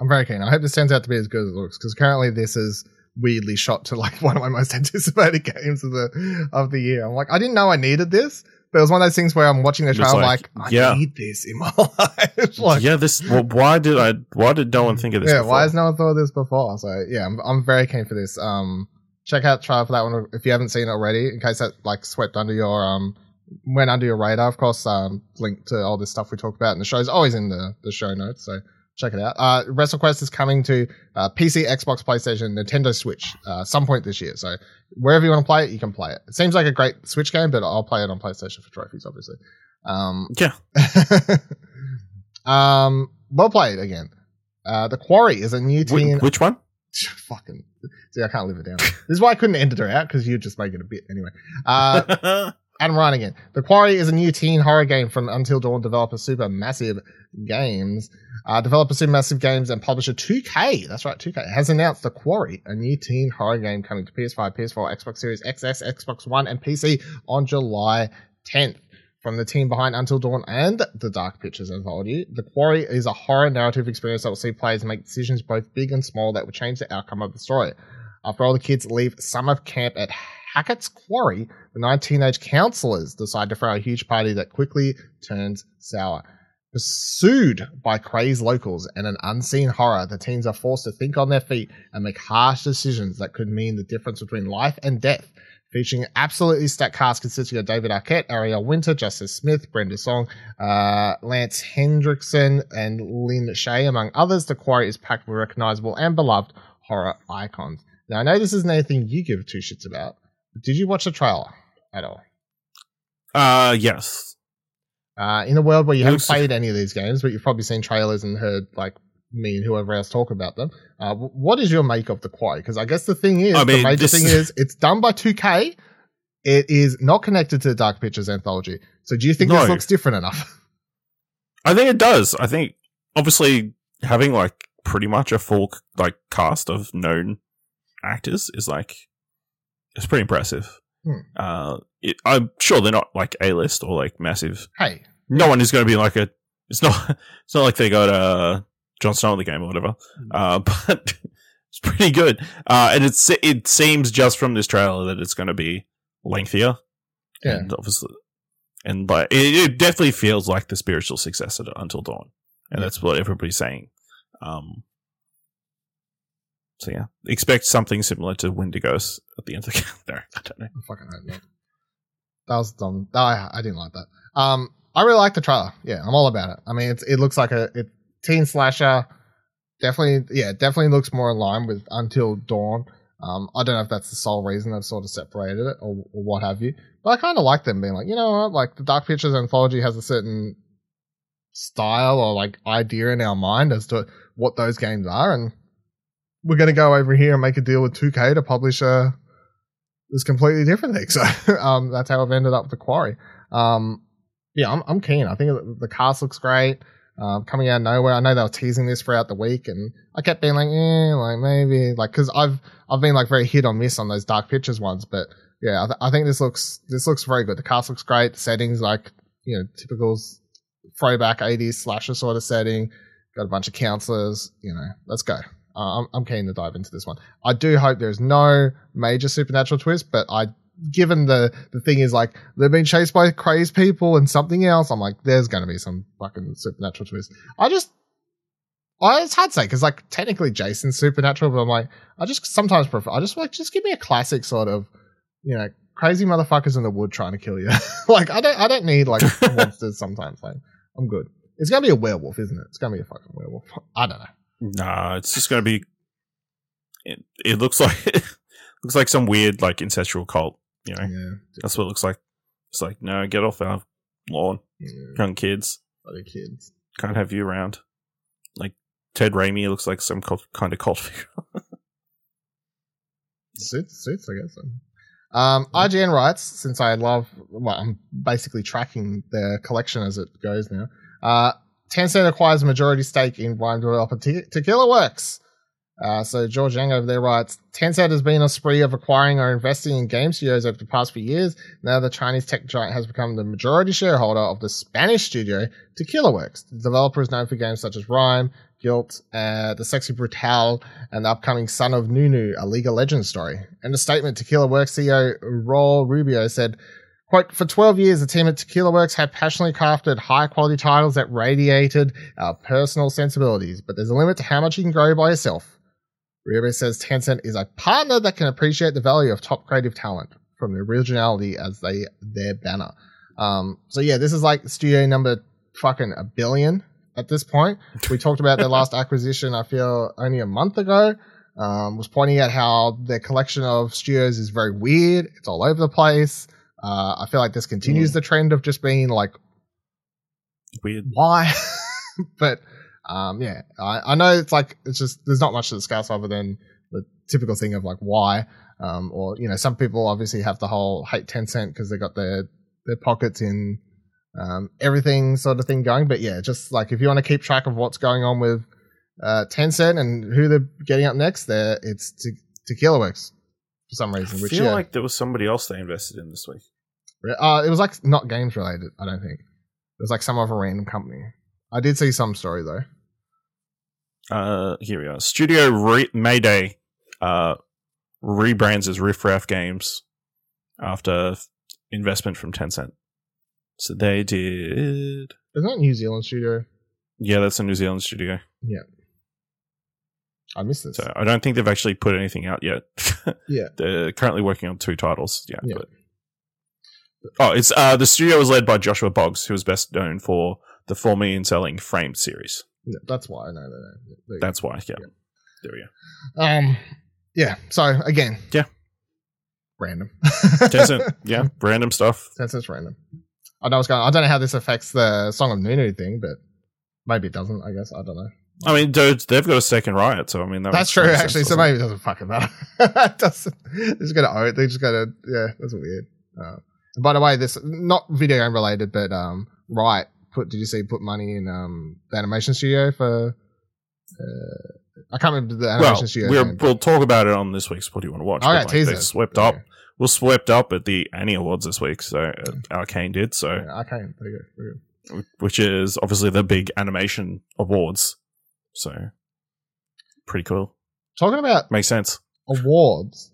I'm very keen. I hope this turns out to be as good as it looks because currently this is weirdly shot to like one of my most anticipated games of the of the year. I'm like, I didn't know I needed this, but it was one of those things where I'm watching the trailer, I'm like, like, I yeah. need this in my life. like, yeah, this. Well, why did I? Why did no one think of this? yeah, before? why has no one thought of this before? So yeah, I'm, I'm very keen for this. Um, check out trailer for that one if you haven't seen it already. In case that like swept under your um went under your radar. Of course, um, link to all this stuff we talked about in the show is always in the the show notes. So check it out. Uh, WrestleQuest is coming to uh, PC, Xbox, PlayStation, Nintendo Switch uh, some point this year. So wherever you want to play it, you can play it. It seems like a great Switch game, but I'll play it on PlayStation for trophies, obviously. Um, Yeah. um, well played again. Uh, the Quarry is a new Wh- which one? Fucking. See, I can't live it down. this is why I couldn't edit her out because you just make it a bit anyway. Uh, Adam Ryan again. The Quarry is a new teen horror game from Until Dawn developer Supermassive Games. Uh, developer Supermassive Games and publisher 2K, that's right, 2K, has announced The Quarry, a new teen horror game coming to PS5, PS4, Xbox Series XS, Xbox One, and PC on July 10th. From the team behind Until Dawn and The Dark Pictures Anthology, The Quarry is a horror narrative experience that will see players make decisions both big and small that will change the outcome of the story. After all the kids leave summer camp at Hackett's Quarry, the nine teenage counselors decide to throw a huge party that quickly turns sour. Pursued by crazed locals and an unseen horror, the teens are forced to think on their feet and make harsh decisions that could mean the difference between life and death. Featuring an absolutely stacked cast consisting of David Arquette, Ariel Winter, Justice Smith, Brenda Song, uh, Lance Henriksen, and Lin Shaye, among others, the quarry is packed with recognizable and beloved horror icons. Now, I know this isn't anything you give two shits about, did you watch the trailer at all? Uh, yes. Uh, in a world where you haven't played any of these games, but you've probably seen trailers and heard like me and whoever else talk about them. Uh, what is your make of the Quarry? Because I guess the thing is, I the major this- thing is, it's done by 2K. It is not connected to the Dark Pictures anthology. So do you think this looks different enough? I think it does. I think obviously having like pretty much a full like cast of known actors is like it's pretty impressive. Hmm. Uh, it, I'm sure they're not like A list or like massive. hey, No one is going to be like a. It's not. It's not like they got uh Jon Snow in the game or whatever. Hmm. Uh, but it's pretty good. Uh, and it's it seems just from this trailer that it's going to be lengthier. Yeah. And obviously, and like it, it definitely feels like the spiritual successor to Until Dawn, and Yeah. that's what everybody's saying. Um. So yeah, expect something similar to Wendigos at the end of the no, I don't know. I fucking hope not. That was dumb. I, I didn't like that. Um, I really like the trailer. Yeah, I'm all about it. I mean, it's, it looks like a it, teen slasher. Definitely, yeah, it definitely looks more in line with Until Dawn. Um, I don't know if that's the sole reason they've sort of separated it or, or what have you. But I kind of like them being like, you know what, like the Dark Pictures anthology has a certain style or like idea in our mind as to what those games are, and we're going to go over here and make a deal with 2K to publish a this completely different thing. So um, that's how I've ended up with the quarry. Um, yeah, I'm, I'm keen. I think the- cast looks great. Um, coming out of nowhere. I know they were teasing this throughout the week, and I kept being like, eh, like maybe, like, because I've I've been like very hit or miss on those Dark Pictures ones, but yeah, I, th- I think this looks this looks very good. The cast looks great. The settings like you know typical throwback 80s slasher sort of setting. Got a bunch of counselors. You know, let's go. Uh, I'm, I'm keen to dive into this one. I do hope there's no major supernatural twist, but I, given the the thing is like they're being chased by crazed people and something else, I'm like, there's going to be some fucking supernatural twist. I just, I it's hard to say because like technically Jason's supernatural, but I'm like, I just sometimes prefer. I just like just give me a classic sort of, you know, crazy motherfuckers in the wood trying to kill you. like I don't I don't need like monsters sometimes. Like I'm good. It's gonna be a werewolf, isn't it? It's gonna be a fucking werewolf. I don't know. Nah, it's just going to be. It, it looks like looks like some weird like ancestral cult. You know, Yeah, that's what it looks like. It's like no, get off our lawn, yeah. young kids. Other kids. Can't have you around. Like Ted Raimi looks like some cult, kind of cult figure. Suits, suits, I guess. Um, IGN writes, since I love, well, I'm basically tracking their collection as it goes now. Uh, Tencent acquires a majority stake in Rime developer Te- Tequila Works. Uh, so George Yang over there writes, Tencent has been on a spree of acquiring or investing in game studios over the past few years. Now the Chinese tech giant has become the majority shareholder of the Spanish studio Tequila Works. The developer is known for games such as Rime, Guilt, uh, The Sexy Brutal, and the upcoming Song of Nunu, a League of Legends story. In a statement, Tequila Works CEO Raul Rubio said, Quote, for 12 years, the team at Tequila Works have passionately crafted high quality titles that radiated our personal sensibilities, but there's a limit to how much you can grow by yourself. Rubio says Tencent is a partner that can appreciate the value of top creative talent from the originality as they their banner. Um, so yeah, this is like studio number fucking a billion at this point. We talked about their last acquisition, I feel, only a month ago. Um, was pointing out how their collection of studios is very weird. It's all over the place. Uh, I feel like this continues the trend of just being like, Weird. why? but um, yeah, I, I know it's like it's just there's not much to discuss other than the typical thing of like why. Um, or you know, some people obviously have the whole hate Tencent because they got their their pockets in um, everything sort of thing going. But yeah, just like if you want to keep track of what's going on with uh, Tencent and who they're getting up next, there it's te- Tequila Works for some reason. I Which feel yeah, like there was somebody else they invested in this week. uh, it was like not games related. I don't think it was like some other random company. I did see some story though. Uh, here we are. Studio Re- Mayday uh, rebrands as Riff Raff Games after investment from Tencent. So they did Isn't that New Zealand studio? Yeah, that's a New Zealand studio. I missed this. So I don't think they've actually put anything out yet. Yeah. They're currently working on two titles. Yeah. Yeah. but- oh, it's uh the studio was led by Joshua Boggs, who is best known for the four million selling Framed series. Yeah, that's why I know that. Go. That's why. Yeah. Yeah. There we go. Um, yeah. So again, Yeah. random. Tencent, yeah, random stuff. Tencent's random. I know what's going. On. I don't know how this affects the Song of Nunu thing, but maybe it doesn't. I guess I don't know. I mean, dude, they've got a second riot, so I mean, that That's true, actually. So maybe it doesn't fucking matter. it doesn't. They're just gonna own it. They're just gonna. Yeah, that's weird. Uh, and by the way, this not video game related, but um, right. Put did you see put money in um the animation studio for? Uh, I can't remember the animation Well, studio. We're, we'll talk about it on this week's What Do You Want to Watch? Oh, yeah, like, teaser. they swept up. Well, swept up at the Annie Awards this week, so uh, Arcane did, so Yeah, I can't. There you go. There you go. which is obviously the big animation awards. So pretty cool. Talking about Makes sense. awards.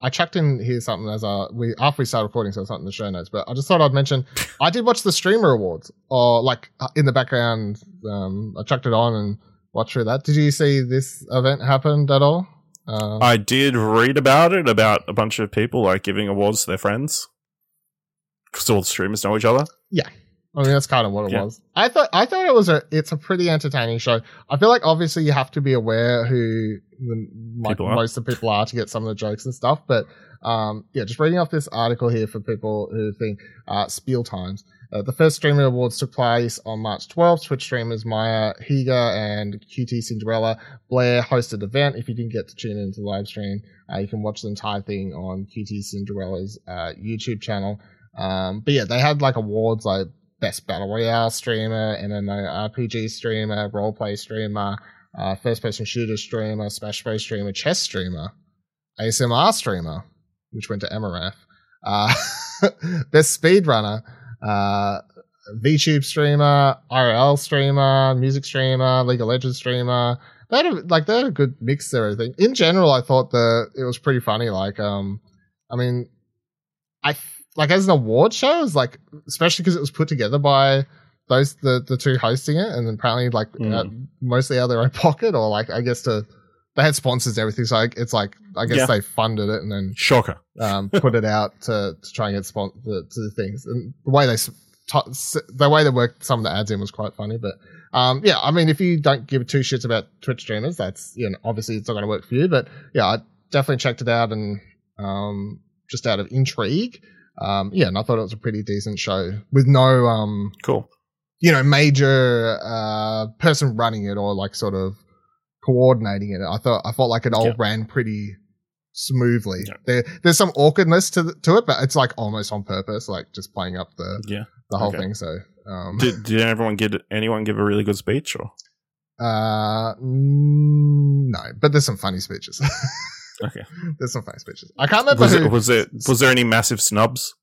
I chucked in here something as a we after we started recording, so it's not in the show notes. But I just thought I'd mention I did watch the streamer awards, or like uh, in the background. Um, I chucked it on and watched through that. Did you see this event happened at all? Uh, I did read about it about a bunch of people like giving awards to their friends because all the streamers know each other. I mean, that's kind of what it Yeah. was. I thought I thought it was a it's a pretty entertaining show. I feel like obviously you have to be aware who the, like most of the people are to get some of the jokes and stuff. But um, yeah, just reading off this article here for people who think uh, Spiel Times. Uh, the first streamer awards took place on March 12th. Twitch streamers Maya Higa and QT Cinderella Blair hosted the event. If you didn't get to tune into the live stream, uh, you can watch the entire thing on QT Cinderella's uh, YouTube channel. Um, but yeah, they had like awards like best battle royale streamer, MMO RPG streamer, roleplay streamer, uh, first person shooter streamer, Smash Bros streamer, chess streamer, ASMR streamer, which went to Amouranth, uh, best speedrunner, uh, VTube streamer, RL streamer, music streamer, League of Legends streamer. They had a, like they had a good mix there. I think in general, I thought the it was pretty funny. Like, um, I mean, I like as an award show, it's like especially because it was put together by those the the two hosting it, and apparently like Mm. uh, mostly out of their own pocket, or like I guess to they had sponsors and everything, so like, it's like I guess Yeah. they funded it and then Shocker. um, put it out to, to try and get spon- the, to the things. And the way they t- the way they worked some of the ads in was quite funny. But um, yeah, I mean, if you don't give two shits about Twitch streamers, that's you know obviously it's not going to work for you. But yeah, I definitely checked it out and um, just out of intrigue. Um, yeah, and I thought it was a pretty decent show with no um, Cool. you know, major uh, person running it or like sort of coordinating it. I thought I felt like it all Yeah. ran pretty smoothly. Yeah. There, there's some awkwardness to the, to it, but it's like almost on purpose, like just playing up the Yeah. the whole Okay. thing. So, um, Did did everyone get anyone give a really good speech or? uh, no, but there's some funny speeches. Okay. there's some funny speeches. I can't remember Was who. it was it was there any massive snubs?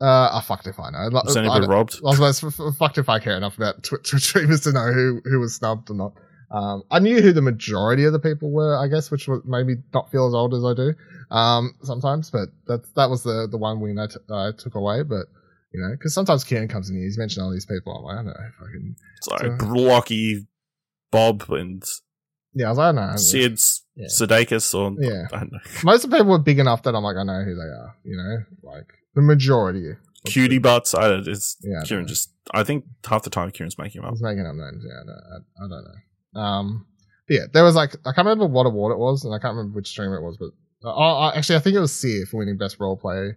uh, I fucked if I know. Was I, anybody robbed? I was f- fucked if I care enough about Twitch streamers to know who, who was snubbed or not. Um, I knew who the majority of the people were, I guess, which would maybe not feel as old as I do um, sometimes, but that that was the the one win I, t- I took away. But you know, because sometimes Kieran comes in here, he's mentioned all these people. I'm like, I don't know, fucking It's like So- Blocky, Bob, and yeah. I was like, I don't know. Sid's Yeah. Sudeikis, or Yeah. I don't know, Most of the people were big enough that I'm like, I know who they are. You know, like the majority. cutie butts. I don't. It's Yeah, Kieran know. just. I think half the time Kieran's making them up. was making up names. Yeah, I don't, I, I don't know. Um, but yeah, there was like I can't remember what award it was, and I can't remember which streamer it was, but uh, oh, actually, I think it was Seer for winning best role play,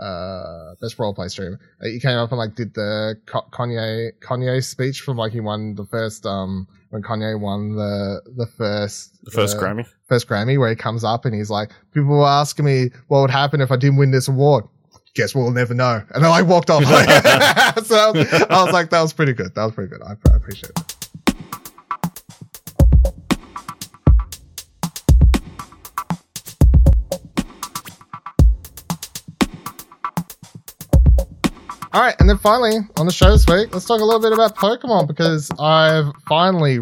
uh, best role play stream. Uh, he came up and like did the Ka- Kanye Kanye speech from like he won the first um when Kanye won the the first The first uh, Grammy. first Grammy where he comes up and he's like, people were asking me what would happen if I didn't win this award. Guess we'll never know. And then I walked off. so I was, I was like, that was pretty good. That was pretty good. I, I appreciate it. All right, and then finally on the show this week, let's talk a little bit about Pokemon because I've finally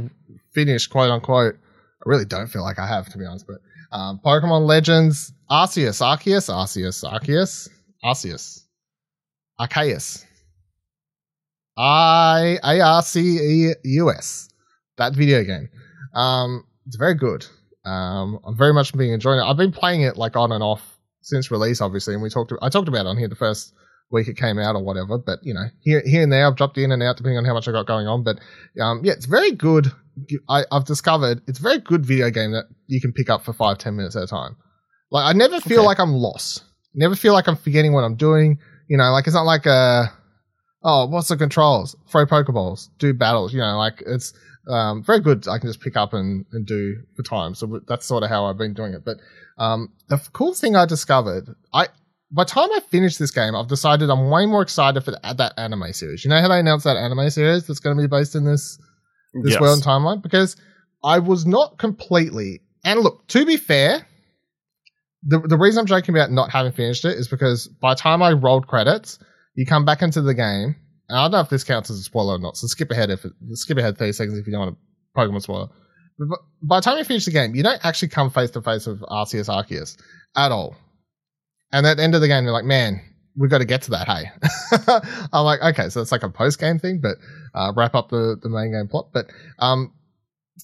finished, quote unquote. I really don't feel like I have, to be honest, but um, Pokemon Legends Arceus, Arceus, Arceus, Arceus, Arceus, Arceus. I A R C E U S. That video game. Um, it's very good. Um, I'm very much being enjoying it. I've been playing it like on and off since release, obviously, and we talked. I talked about it on here the first week it came out or whatever. But you know, here here and there, I've dropped in and out depending on how much I got going on. But um, yeah, it's very good. I, I've discovered it's a very good video game that you can pick up for five ten minutes at a time. Like I never feel Okay. like I'm lost. Never feel like I'm forgetting what I'm doing. You know, like it's not like a oh, what's the controls? Throw pokeballs, do battles. You know, like it's um, very good. I can just pick up and, and do for time. So that's sort of how I've been doing it. But um, the cool thing I discovered, I by the time I finish this game, I've decided I'm way more excited for the, that anime series. You know how they announced that anime series that's going to be based in this this Yes. world and timeline? Because I was not completely. And look, to be fair, the the reason I'm joking about not having finished it is because by the time I rolled credits, you come back into the game. And I don't know if this counts as a spoiler or not. So skip ahead if skip ahead 30 seconds if you don't want a Pokemon spoiler. But by the time you finish the game, you don't actually come face to face with Arceus Arceus at all. And at the end of the game, you're like, man, we've got to get to that. Hey, I'm like, okay, so it's like a post game thing, but uh, wrap up the, the main game plot. But um,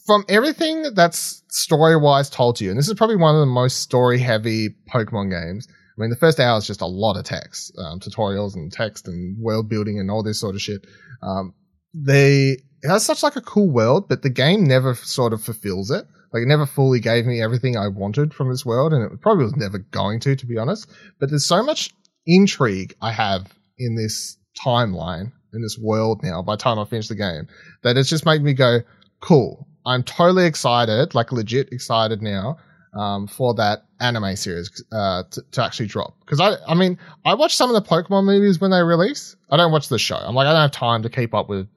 from everything that's story wise told to you, and this is probably one of the most story heavy Pokemon games. I mean, the first hour is just a lot of text, um, tutorials and text and world building and all this sort of shit. Um, they it has such like a cool world, but the game never sort of fulfills it. Like it never fully gave me everything I wanted from this world, and it probably was never going to, to be honest. But there's so much intrigue I have in this timeline, in this world now, by the time I finish the game, that it's just made me go, cool. I'm totally excited, like legit excited now, um, for that anime series uh, to, to actually drop. Because I, I mean, I watch some of the Pokemon movies when they release. I don't watch the show. I'm like, I don't have time to keep up with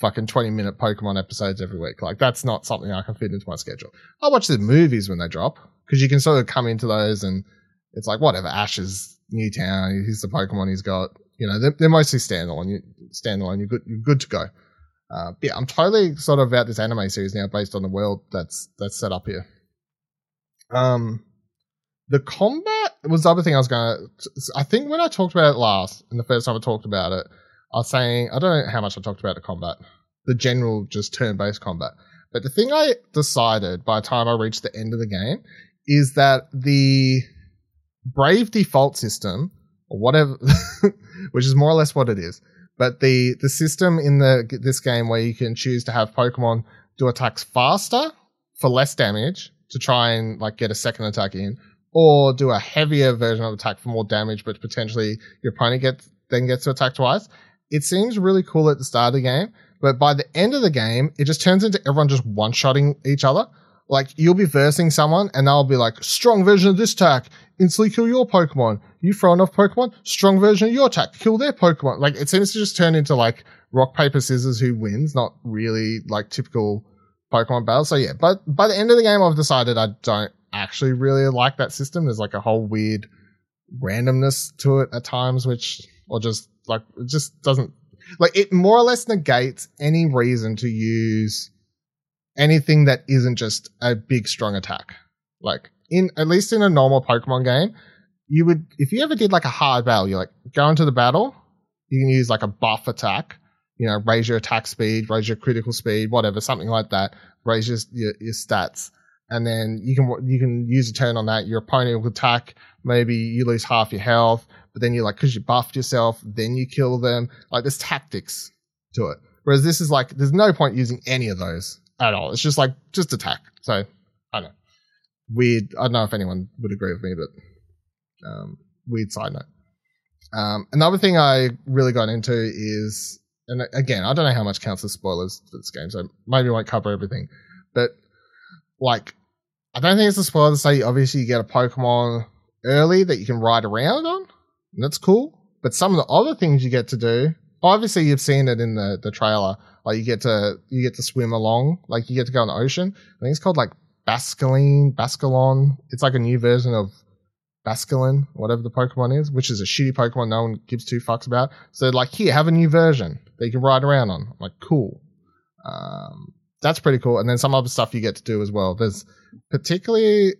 fucking 20 minute Pokemon episodes every week. Like, that's not something I can fit into my schedule. I watch the movies when they drop because you can sort of come into those and it's like, whatever, Ash's new town, he's the Pokemon he's got. You know, they're, they're mostly standalone. You, standalone, you're good, you're good to go. Uh, yeah, I'm totally sort of about this anime series now based on the world that's that's set up here. Um, the combat was the other thing I was gonna. I think when I talked about it last, and the first time I talked about it, I was saying I don't know how much I talked about the combat, the general just turn-based combat. But the thing I decided by the time I reached the end of the game is that the Brave default system, or whatever, which is more or less what it is, but the the system in the this game where you can choose to have Pokemon do attacks faster for less damage to try and like get a second attack in, or do a heavier version of attack for more damage, but potentially your opponent gets then gets to attack twice. It seems really cool at the start of the game, but by the end of the game, it just turns into everyone just one shotting each other. Like you'll be versing someone and they'll be like, strong version of this attack, instantly kill your Pokemon. You throw enough Pokemon, strong version of your attack, kill their Pokemon. Like it seems to just turn into like rock, paper, scissors who wins, not really like typical Pokemon battle. So yeah, but by the end of the game, I've decided I don't actually really like that system. There's like a whole weird randomness to it at times, which, or just like, it just doesn't, like it more or less negates any reason to use anything that isn't just a big strong attack. Like in at least in a normal Pokemon game, you would if you ever did like a hard battle, you're like go into the battle, you can use like a buff attack, you know, raise your attack speed, raise your critical speed, whatever, something like that, raise your your, your stats, and then you can you can use a turn on that. Your opponent will attack, maybe you lose half your health, but then you like because you buffed yourself, then you kill them. Like there's tactics to it. Whereas this is like there's no point using any of those at all. It's just like just attack. So I don't know. Weird. I don't know if anyone would agree with me, but um, weird side note. Um, another thing I really got into is, and again, I don't know how much counts as spoilers for this game, so maybe I won't cover everything. But like, I don't think it's a spoiler to say obviously you get a Pokemon early that you can ride around on, and that's cool. But some of the other things you get to do, obviously you've seen it in the the trailer. Like you get to you get to swim along, like you get to go in the ocean. I think it's called like Bascaline, Bascalon. It's like a new version of Basculin, whatever the Pokemon is, which is a shitty Pokemon no one gives two fucks about. So like, here, have a new version that you can ride around on. I'm like, cool. Um, that's pretty cool. And then some other stuff you get to do as well. There's particularly,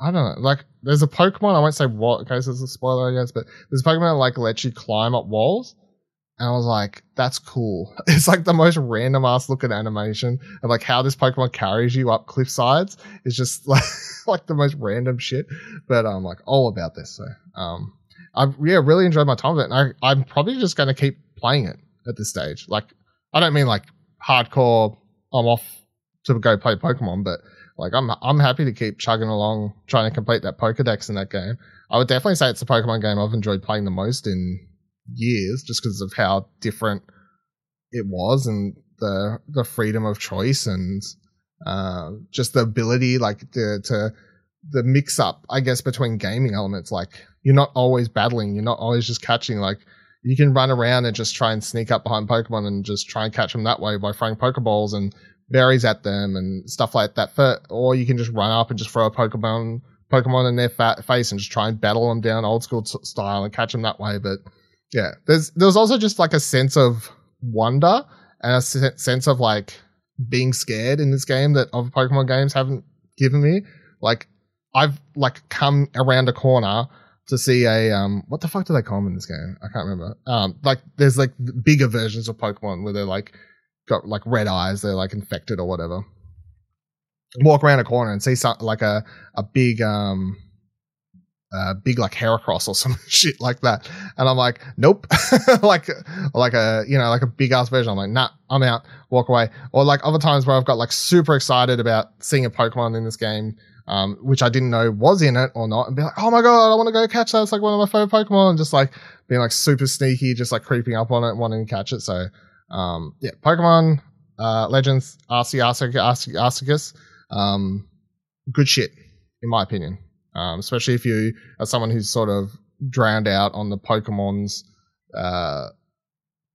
I don't know, like there's a Pokemon. I won't say what in case it's a spoiler, I guess, but there's a Pokemon that like lets you climb up walls. And I was like, that's cool. It's like the most random ass looking animation of like how this Pokemon carries you up cliff sides. It's just like like the most random shit. But I'm like all about this. So um I've yeah, really enjoyed my time with it. And I, I'm probably just gonna keep playing it at this stage. Like I don't mean like hardcore I'm off to go play Pokemon, but like I'm I'm happy to keep chugging along trying to complete that Pokedex in that game. I would definitely say it's a Pokemon game I've enjoyed playing the most in years, just because of how different it was and the the freedom of choice and uh, just the ability, like the to the mix up, I guess, between gaming elements. Like you're not always battling, you're not always just catching. Like you can run around and just try and sneak up behind Pokemon and just try and catch them that way by throwing Pokeballs and berries at them and stuff like that. For, or you can just run up and just throw a Pokemon Pokemon in their face and just try and battle them down old school t- style and catch them that way. But yeah, there's there's also just like a sense of wonder and a se- sense of like being scared in this game that other Pokemon games haven't given me. Like I've like come around a corner to see a um what the fuck do they call them in this game? I can't remember. Um like there's like bigger versions of Pokemon where they're like got like red eyes, they're like infected or whatever. Walk around a corner and see something like a a big um uh, big like Heracross or some shit like that. And I'm like, nope. like, like a, you know, like a big ass version. I'm like, nah, I'm out, walk away. Or like other times where I've got like super excited about seeing a Pokemon in this game, um, which I didn't know was in it or not, and be like, oh my god, I want to go catch that. It's like one of my favorite Pokemon. And just like being like super sneaky, just like creeping up on it, wanting to catch it. So, um, yeah, Pokemon uh, Legends, Arceus, Arceus, um, good shit, in my opinion. Um, especially if you are someone who's sort of drowned out on the Pokemon's uh,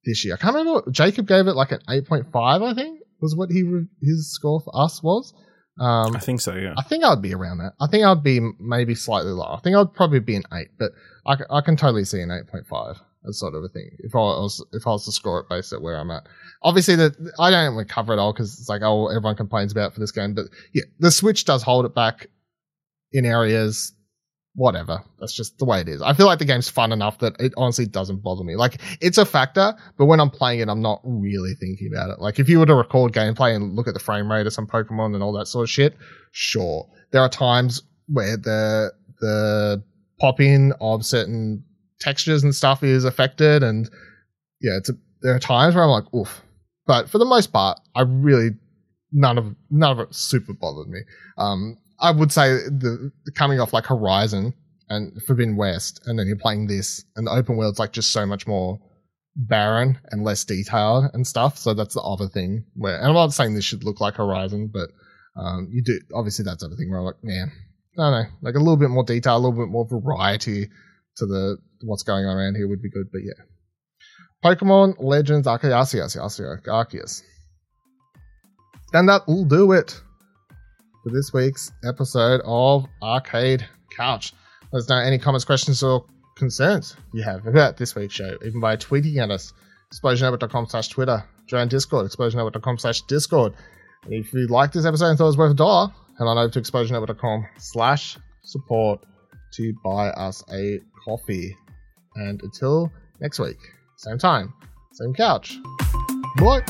this year. I can't remember. What, Jacob gave it like an 8.5, I think, was what he his score for us was. Um, I think so, yeah. I think I'd be around that. I think I'd be maybe slightly lower. I think I'd probably be an 8, but I, I can totally see an 8.5 that sort of a thing. If I was if I was to score it based at where I'm at, obviously that I don't want to cover it all because it's like oh everyone complains about for this game, but yeah, the Switch does hold it back in areas. Whatever, that's just the way it is. I feel like the game's fun enough that it honestly doesn't bother me. Like it's a factor, but when I'm playing it, I'm not really thinking about it. Like if you were to record gameplay and look at the frame rate of some Pokemon and all that sort of shit, sure. There are times where the the pop in of certain textures and stuff is affected, and yeah, it's a, there are times where I'm like, oof. But for the most part, I really none of none of it super bothered me. Um, I would say the, coming off like Horizon and Forbidden West, and then you're playing this, and the open world's like just so much more barren and less detailed and stuff. So that's the other thing. Where, and I'm not saying this should look like Horizon, but um, you do obviously that's thing where I'm like, man, I don't know, like a little bit more detail, a little bit more variety to the what's going on around here would be good. But yeah, Pokemon Legends Arceus, Arceus, Arceus. And that will do it for this week's episode of Arcade Couch. Let us know any comments, questions, or concerns you have about this week's show, even by tweeting at us, explosionnetwork.com slash Twitter, join Discord, explosionnetwork.com slash Discord. And if you like this episode and thought it was worth a dollar, head on over to explosionnetwork.com slash support to buy us a coffee. And until next week, same time, same couch. Bye.